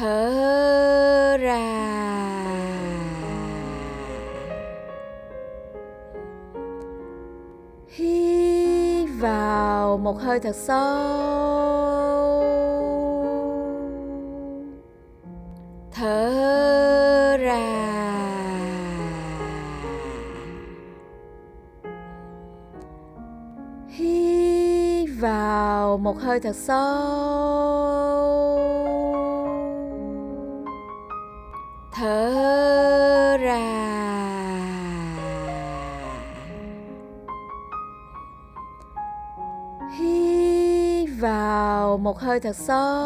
thở ra. Hít vào một hơi thật sâu. Thở ra. Hít vào một hơi thật sâu. Hơi thật sâu.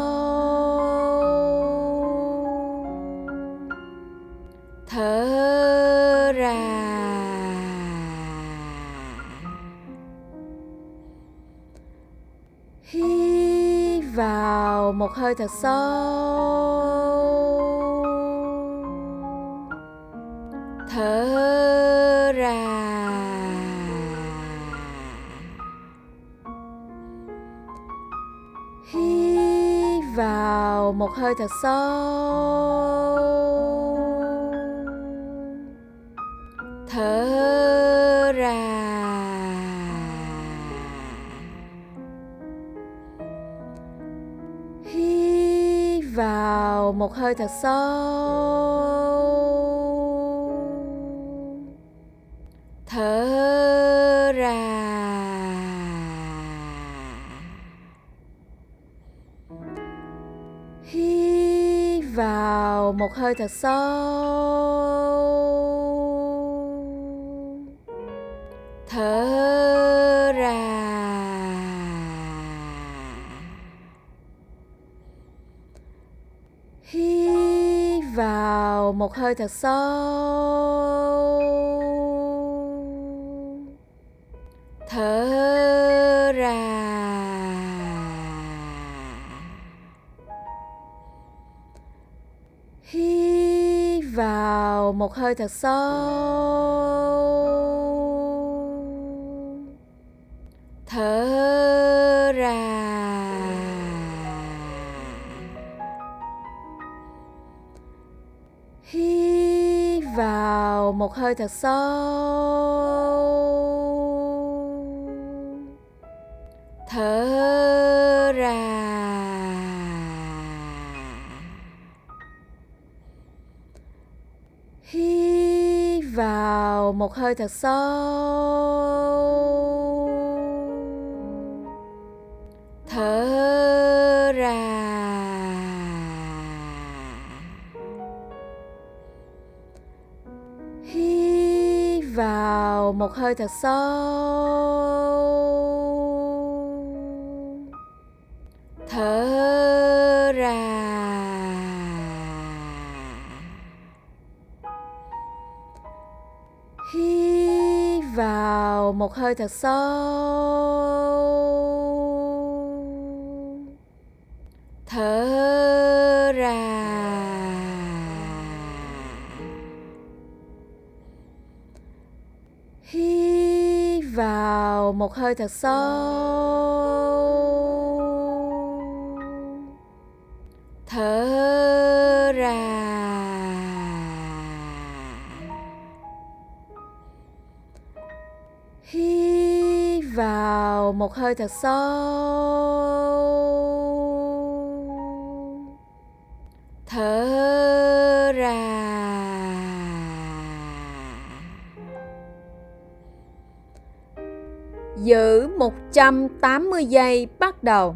Thở ra. Hít vào một hơi thật sâu. Hơi thật sâu. Thở ra. Hít vào một hơi thật sâu. Thở ra. Một hơi thật sâu. Thở ra. Hít vào một hơi thật sâu. Thở ra. Hít vào một hơi thật sâu. Thở ra. Hít vào một hơi thật sâu. Thở ra. Một hơi thật sâu. Thở ra. Hít vào một hơi thật sâu. Hơi thật sâu. Thở ra. Hít vào một hơi thật sâu. Vào một hơi thật sâu thở ra Giữ 180 giây bắt đầu.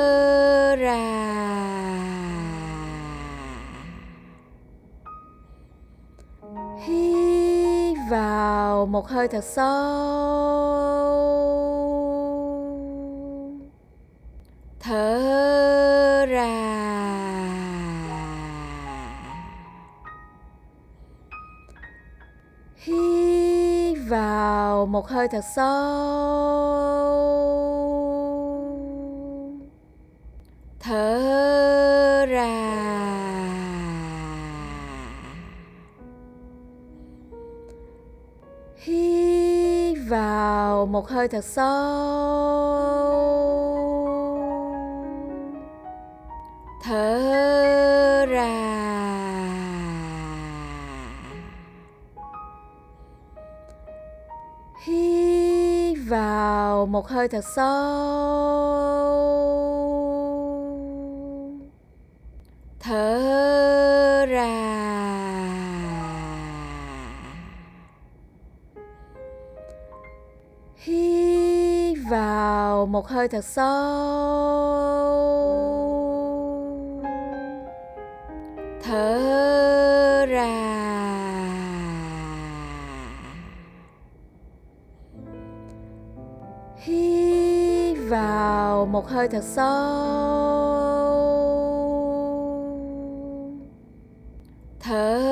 vào một hơi thật sâu. Thở ra. Hít vào một hơi thật sâu. Một hơi thật sâu. Thở ra. Hít vào một hơi thật sâu. Thở ra. Một hơi thật sâu. Thở ra. Hít vào một hơi thật sâu. Thở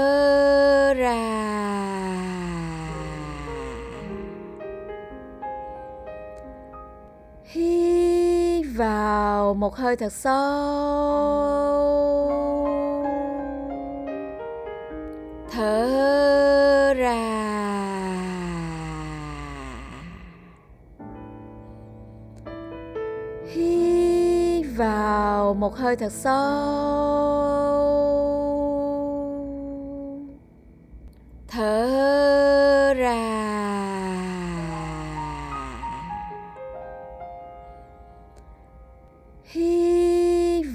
một hơi thật sâu. Thở ra. Hít vào một hơi thật sâu. Thở ra.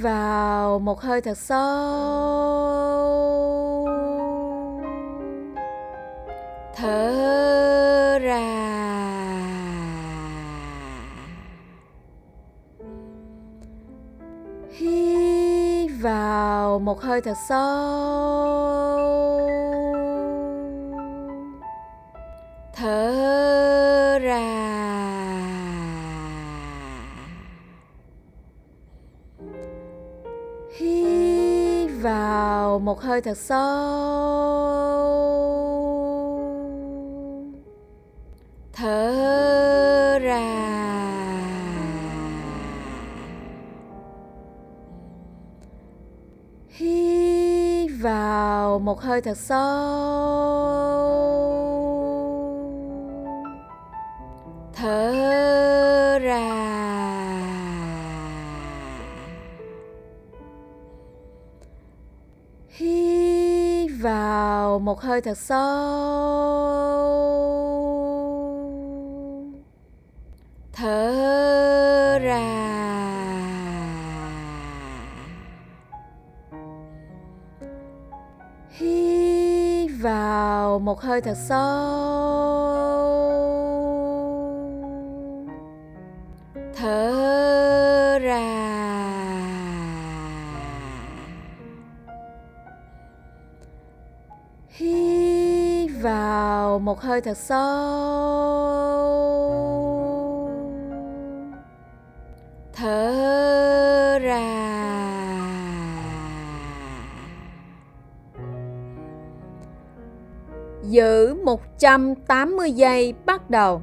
Vào một hơi thật sâu. Thở ra. Hít vào một hơi thật sâu. Thở ra. Một hơi thật sâu. Thở ra. Hít vào một hơi thật sâu. Thở ra. Vào một hơi thật sâu. Thở ra. Hít vào một hơi thật sâu. Thở vào một hơi thật sâu thở ra Giữ 180 giây bắt đầu.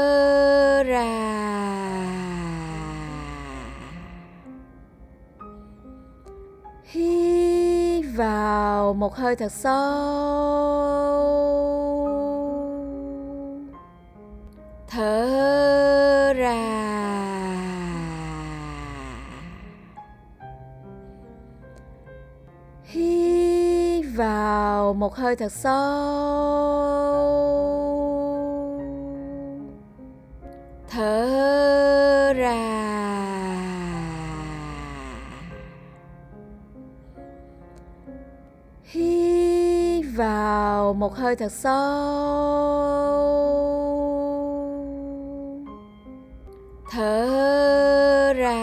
vào một hơi thật sâu. Thở ra. Hít vào một hơi thật sâu. Vào một hơi thật sâu. Thở ra.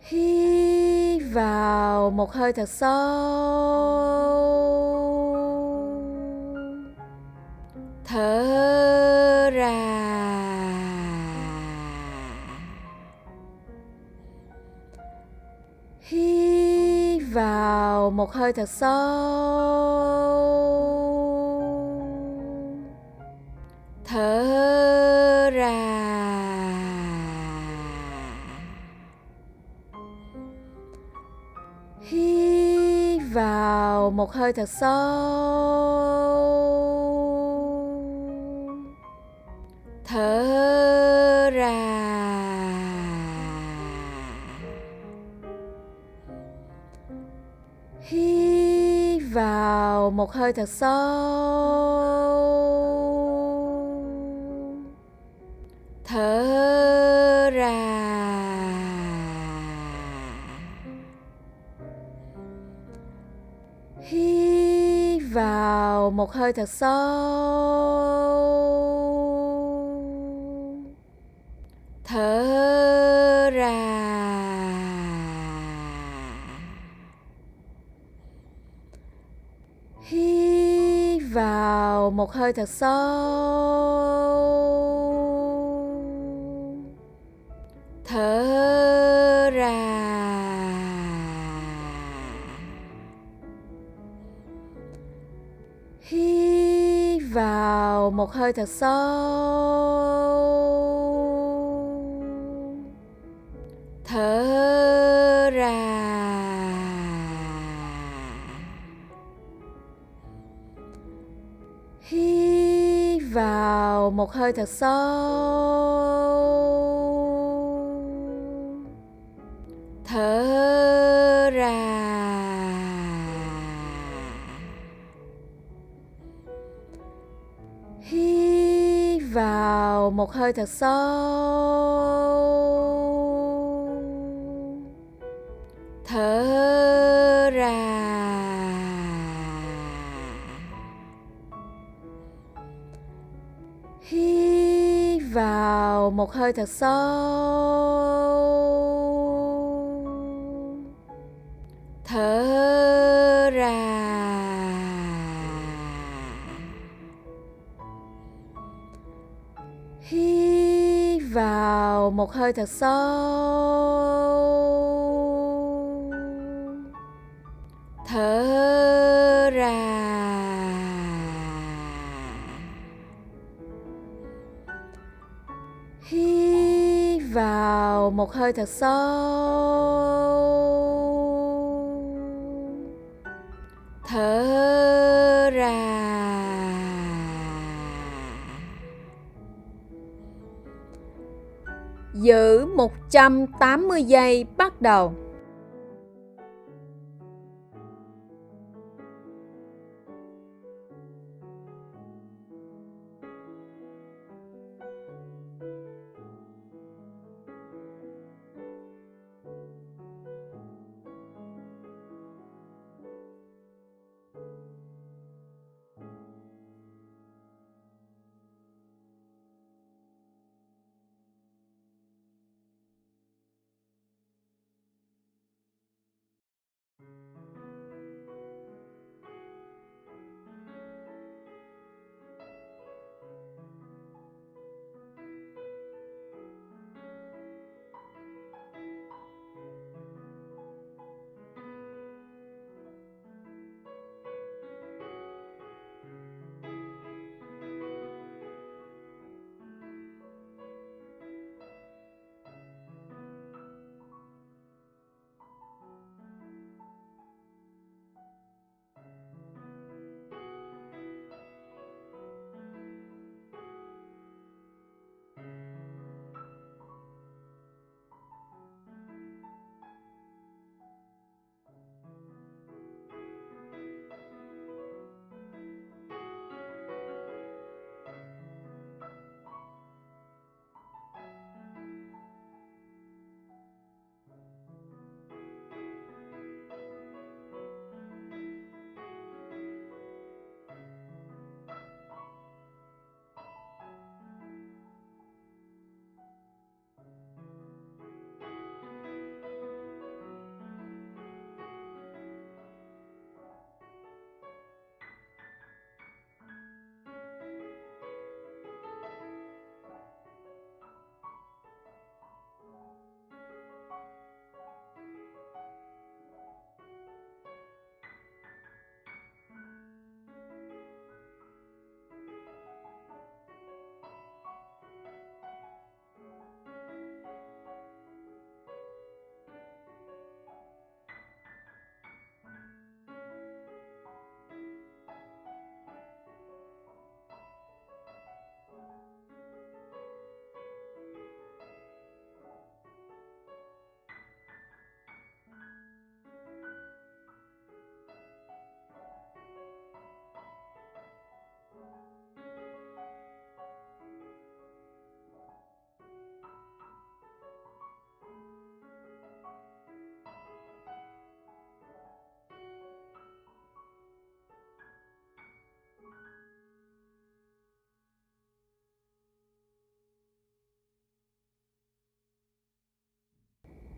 Hít vào một hơi thật sâu. Một hơi thật sâu. Thở ra. Hít vào một hơi thật sâu. Một hơi thật sâu. Thở ra. Hít vào một hơi thật sâu thở ra hít vào một hơi thật sâu. Thở ra. Hít vào một hơi thật sâu. Một hơi thật sâu. Thở ra. Hít vào một hơi thật sâu. Một hơi thật sâu. Thở ra. Hít vào một hơi thật sâu. Thở vào một hơi thật sâu thở ra Giữ 180 giây bắt đầu.